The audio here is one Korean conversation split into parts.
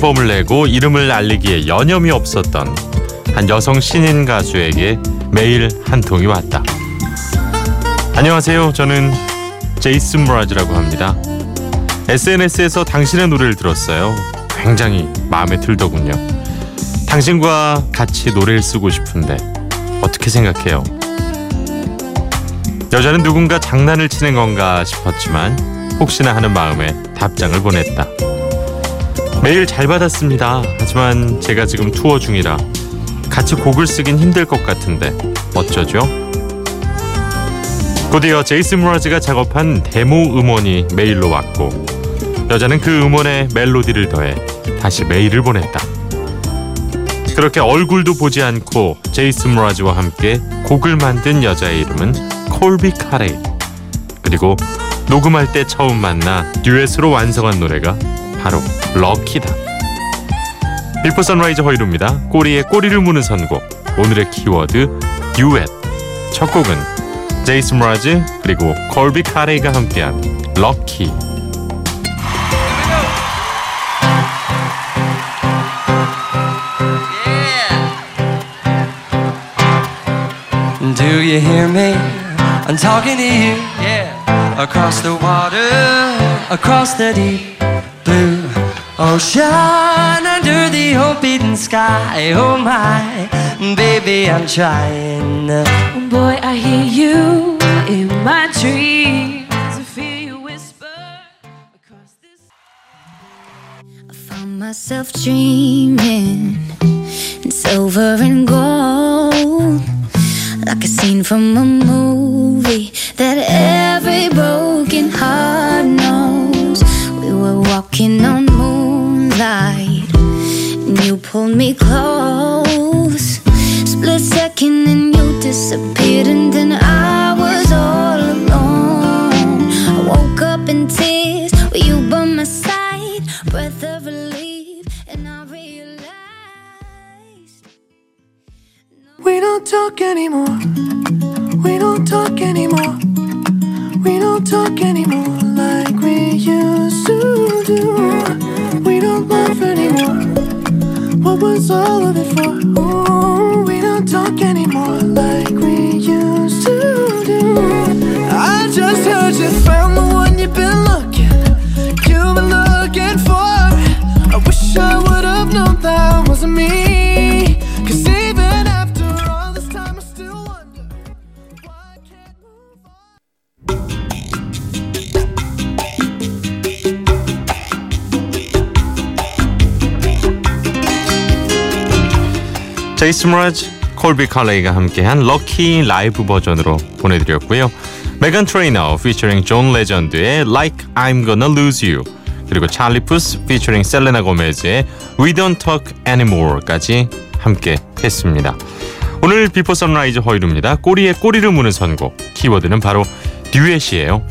새 앨범을 내고 이름을 알리기에 여념이 없었던 한 여성 신인 가수에게 매일 한 통이 왔다. 안녕하세요. 저는 제이슨 브라즈라고 합니다. SNS에서 당신의 노래를 들었어요. 굉장히 마음에 들더군요. 당신과 같이 노래를 쓰고 싶은데 어떻게 생각해요? 여자는 누군가 장난을 치는 건가 싶었지만 혹시나 하는 마음에 답장을 보냈다. 메일 잘 받았습니다. 하지만 제가 지금 투어 중이라 같이 곡을 쓰긴 힘들 것 같은데 어쩌죠? 곧이어 제이슨 무라즈가 작업한 데모 음원이 메일로 왔고 여자는 그 음원에 멜로디를 더해 다시 메일을 보냈다. 그렇게 얼굴도 보지 않고 제이슨 무라즈와 함께 곡을 만든 여자의 이름은 콜비 칼레이. 그리고 녹음할 때 처음 만나 듀엣으로 완성한 노래가 바로 Lucky다. 비포 선라이즈 허일후입니다. 꼬리에 꼬리를 무는 선곡. 오늘의 키워드 듀엣. 첫 곡은 제이슨 므라즈 그리고 콜비 칼레이가 함께한 Lucky. Do you hear me? I'm talking to you, yeah. Across the water, across the deep blue ocean, under the open sky. Oh my, baby, I'm trying. Oh boy, I hear you in my dreams. I feel you whisper across this. I found myself dreaming in silver and gold, like a scene from a movie that every broken heart knows. We were walking on moonlight, and you pulled me close. Split second, and you disappeared, and then I was all alone. I woke up in tears with you by my side, breath of relief, and I realized. We don't talk anymore. We don't talk anymore. Was all of it for? Ooh, we don't talk anymore like we used to do. I just heard you 제이슨 므라즈, 콜비 칼레이가 함께한 Lucky 라이브 버전으로 보내드렸고요. 메간 트레이너 피처링 존 레전드의 Like I'm Gonna Lose You 그리고 찰리 푸스 피처링 셀레나 고메즈의 We Don't Talk Anymore까지 함께 했습니다. 오늘 비포 선라이즈 허일후입니다. 꼬리에 꼬리를 무는 선곡 키워드는 바로 듀엣이에요.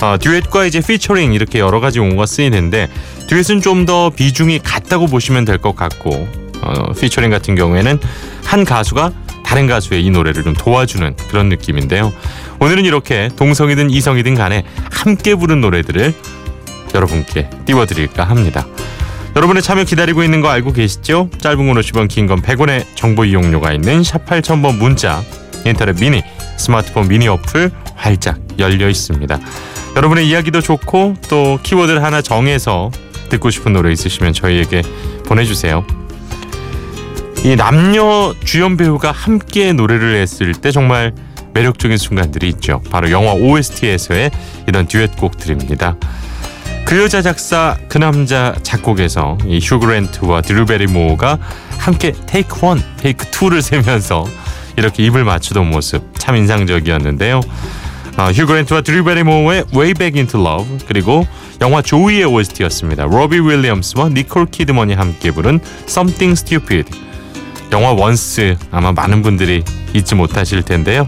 어, 듀엣과 이제 피처링 이렇게 여러 가지 용어가 쓰이는데 듀엣은 좀 더 비중이 같다고 보시면 될 것 같고 어, 피처링 같은 경우에는 한 가수가 다른 가수의 이 노래를 좀 도와주는 그런 느낌인데요. 오늘은 이렇게 동성이든 이성이든 간에 함께 부른 노래들을 여러분께 띄워드릴까 합니다. 여러분의 참여 기다리고 있는 거 알고 계시죠? 짧은 건 50원, 긴 건 100원의 정보 이용료가 있는 샵 8000번 문자, 인터넷 미니, 스마트폰 미니 어플 활짝 열려 있습니다. 여러분의 이야기도 좋고 또 키워드를 하나 정해서 듣고 싶은 노래 있으시면 저희에게 보내주세요. 이 남녀 주연 배우가 함께 노래를 했을 때 정말 매력적인 순간들이 있죠. 바로 영화 OST에서의 이런 듀엣곡들입니다. 그 여자 작사 그 남자 작곡에서 이 휴그랜트와 드루 베리모어가 함께 테이크 원, 테이크 투를 세면서 이렇게 입을 맞추던 모습 참 인상적이었는데요. 어, 휴그랜트와 드루 베리모어의 Way Back Into Love 그리고 영화 조이의 OST였습니다. 로비 윌리엄스와 니콜 키드먼이 함께 부른 Something Stupid 영화 원스 아마 많은 분들이 잊지 못하실 텐데요.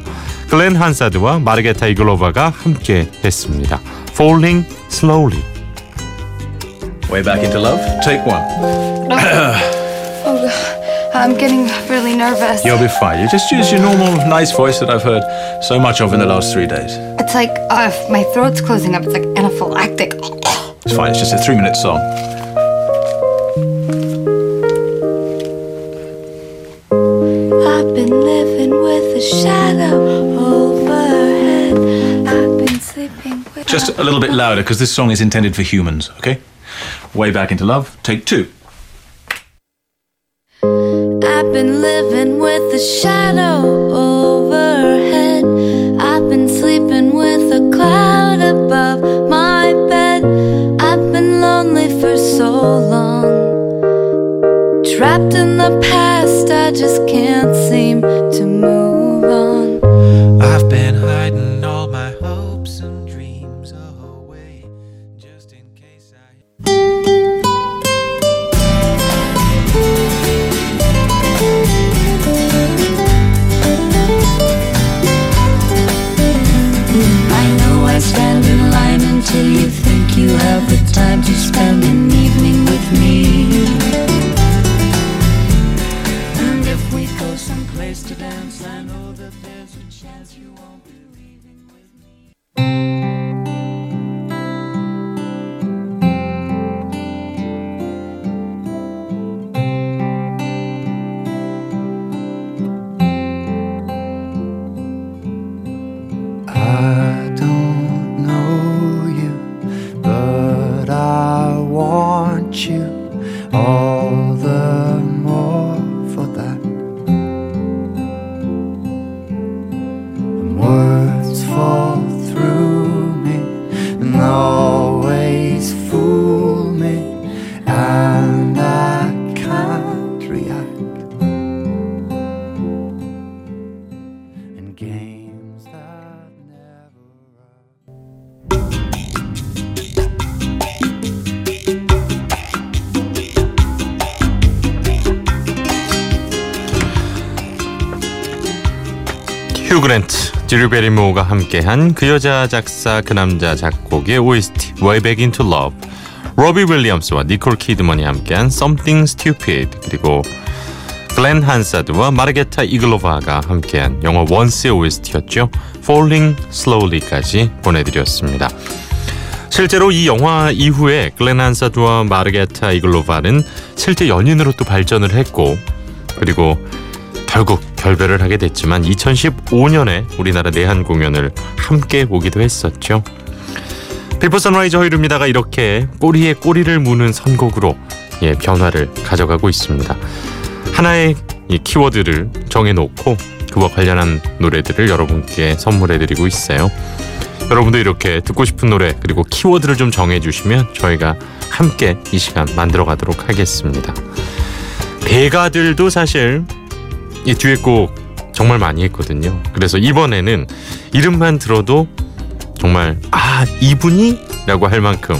글렌 한사드와 마르게타 이글로바가 함께 했습니다. Falling Slowly. Way back into love. Take one. I'm getting really nervous. You'll be fine. You just use your normal, nice voice that I've heard so much of in the last three days. It's like uh, my throat's closing up. It's like anaphylactic. It's fine. It's just a three-minute song. Just a little bit louder because this song is intended for humans, okay? Way back into love. Take two. I've been living with a shadow overhead. I've been sleeping with a cloud above my bed. I've been lonely for so long. Trapped in the past, I just can't seem 그랜트, 드류 베리모어가 함께한 그 여자 작사 그 남자 작곡의 OST Way Back Into Love 로비 윌리엄스와 니콜 키드먼이 함께한 Something Stupid 그리고 글렌 한사드와 마르케타 이글로바가 함께한 영화 원스의 OST였죠. Falling Slowly까지 보내드렸습니다. 실제로 이 영화 이후에 글렌 한사드와 마르케타 이글로바는 실제 연인으로 또 발전을 했고 그리고 결국 결별을 하게 됐지만 2015년에 우리나라 내한 공연을 함께 보기도 했었죠. 비포 선라이즈 허일후입니다가 이렇게 꼬리에 꼬리를 무는 선곡으로 예, 변화를 가져가고 있습니다. 하나의 이 키워드를 정해놓고 그와 관련한 노래들을 여러분께 선물해드리고 있어요. 여러분도 이렇게 듣고 싶은 노래 그리고 키워드를 좀 정해주시면 저희가 함께 이 시간 만들어가도록 하겠습니다. 대가들도 사실 이 듀엣곡 정말 많이 했거든요. 그래서 이번에는 이름만 들어도 정말 아 이분이라고 할 만큼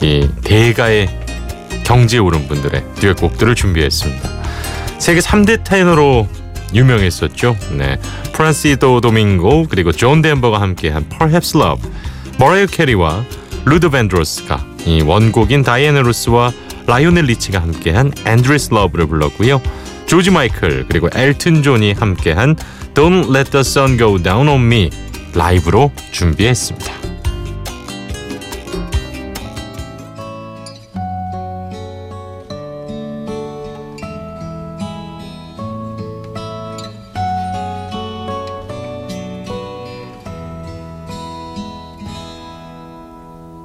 이 대가의 경지에 오른 분들의 듀엣 곡들을 준비했습니다. 세계 3대 테너로 유명했었죠. 네, 플라시도 도밍고 그리고 존 덴버가 함께한 Perhaps Love, 머라이어 캐리와 루더 밴드로스가 이 원곡인 다이애나 로스와 라이오넬 리치가 함께한 Endless Love를 불렀고요. 조지 마이클 그리고 엘튼 존이 함께한 Don't Let the Sun Go Down on Me 라이브로 준비했습니다.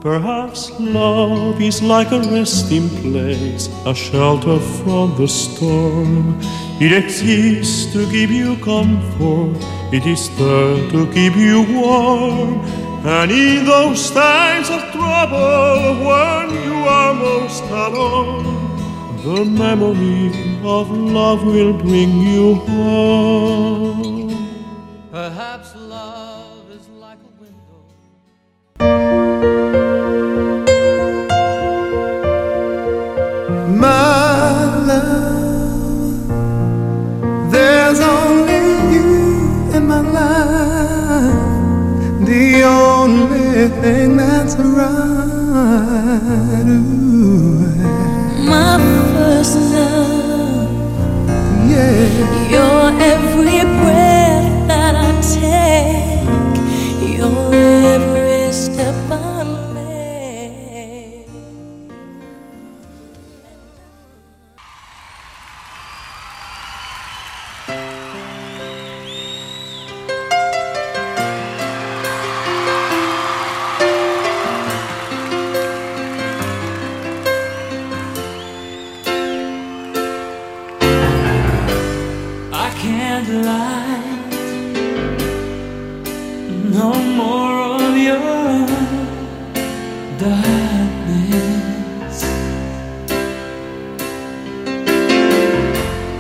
Perhaps love is like a resting place, a shelter from the storm. It exists to give you comfort, it is there to keep you warm. And in those times of trouble, when you are most alone, the memory of love will bring you home. Perhaps love only thing that's right. Ooh, My first love, candlelight. No more of your darkness.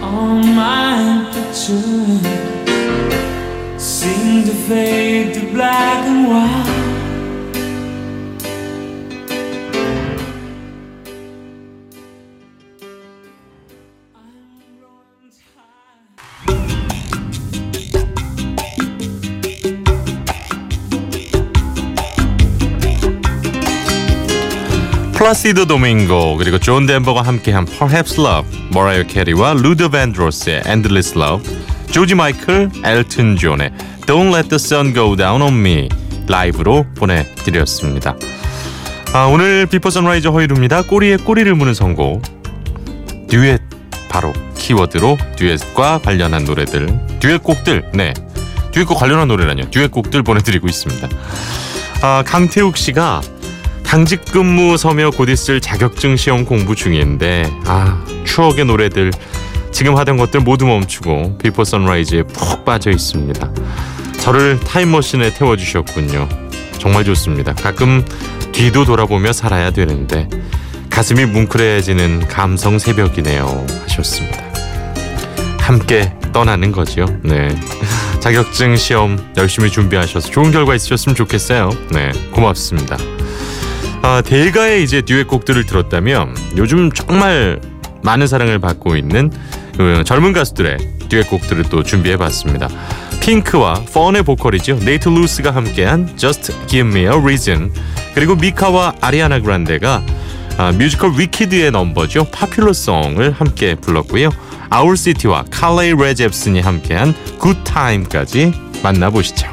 All my pictures seem to fade 플라시도 도밍고 그리고 존 덴버가 함께한 Perhaps Love, 머라이어 캐리와 루더 밴드로스의 Endless Love, 조지 마이클, 엘튼 존의 Don't Let the Sun Go Down on Me 라이브로 보내드렸습니다. 아, 오늘 비포 선라이즈 허일후입니다. 꼬리에 꼬리를 무는 선곡 듀엣 바로 키워드로 듀엣과 관련한 노래들 듀엣곡들 네 듀엣곡 관련한 노래라뇨 듀엣곡들 보내드리고 있습니다. 아, 강태욱 씨가 당직 근무 서며 곧 있을 자격증 시험 공부 중인데 아 추억의 노래들 지금 하던 것들 모두 멈추고 비포 선라이즈에 푹 빠져 있습니다. 저를 타임머신에 태워주셨군요. 정말 좋습니다. 가끔 뒤도 돌아보며 살아야 되는데 가슴이 뭉클해지는 감성 새벽이네요 하셨습니다. 함께 떠나는 거지요. 네. 자격증 시험 열심히 준비하셔서 좋은 결과 있으셨으면 좋겠어요. 네. 고맙습니다. 아, 대가의 이제 듀엣곡들을 들었다면 요즘 정말 많은 사랑을 받고 있는 그 젊은 가수들의 듀엣곡들을 또 준비해봤습니다. 핑크와 펀의 보컬이죠. 네이트 루스가 함께한 Just Give Me a Reason 그리고 미카와 아리아나 그란데가 아, 뮤지컬 위키드의 넘버죠. Popular Song을 함께 불렀고요. 아울시티와 칼레이 레잽슨이 함께한 굿타임까지 만나보시죠.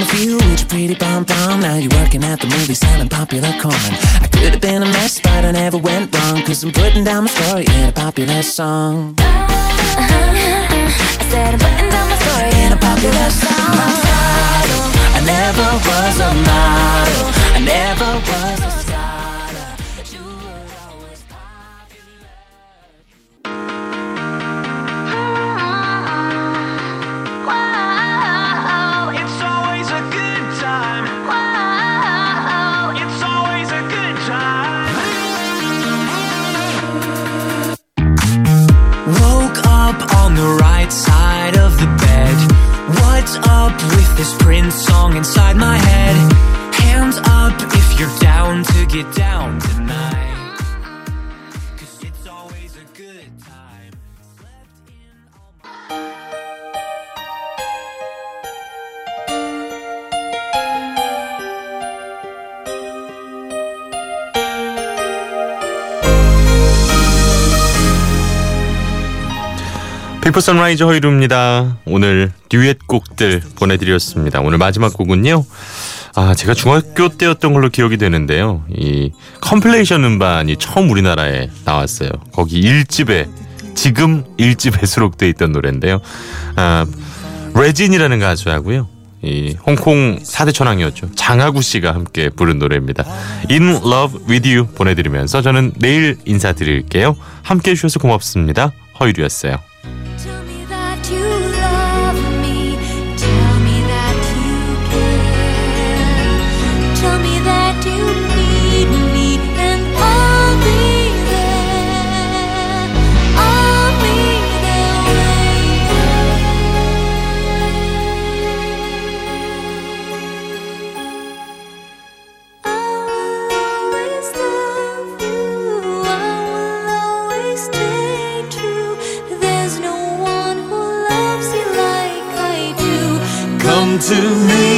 On my few with your pretty pom pom. Now you're working at the movie selling popular corn. I could have been a mess, but I never went wrong. Cause I'm putting down my story in a popular song. I said I'm putting down my story in a popular song. I never was a model. I never was 비포 선라이즈 허일후입니다. 오늘 듀엣곡들 보내드렸습니다. 오늘 마지막 곡은요. 아 제가 중학교 때였던 걸로 기억이 되는데요. 이 compilation 음반이 처음 우리나라에 나왔어요. 거기 1집에 지금 1집에 수록돼 있던 노래인데요. 아 레진이라는 가수하고요. 이 홍콩 4대 천왕이었죠. 장학우 씨가 함께 부른 노래입니다. In Love With You 보내드리면서 저는 내일 인사드릴게요. 함께 해주셔서 고맙습니다. 허유리였어요. To me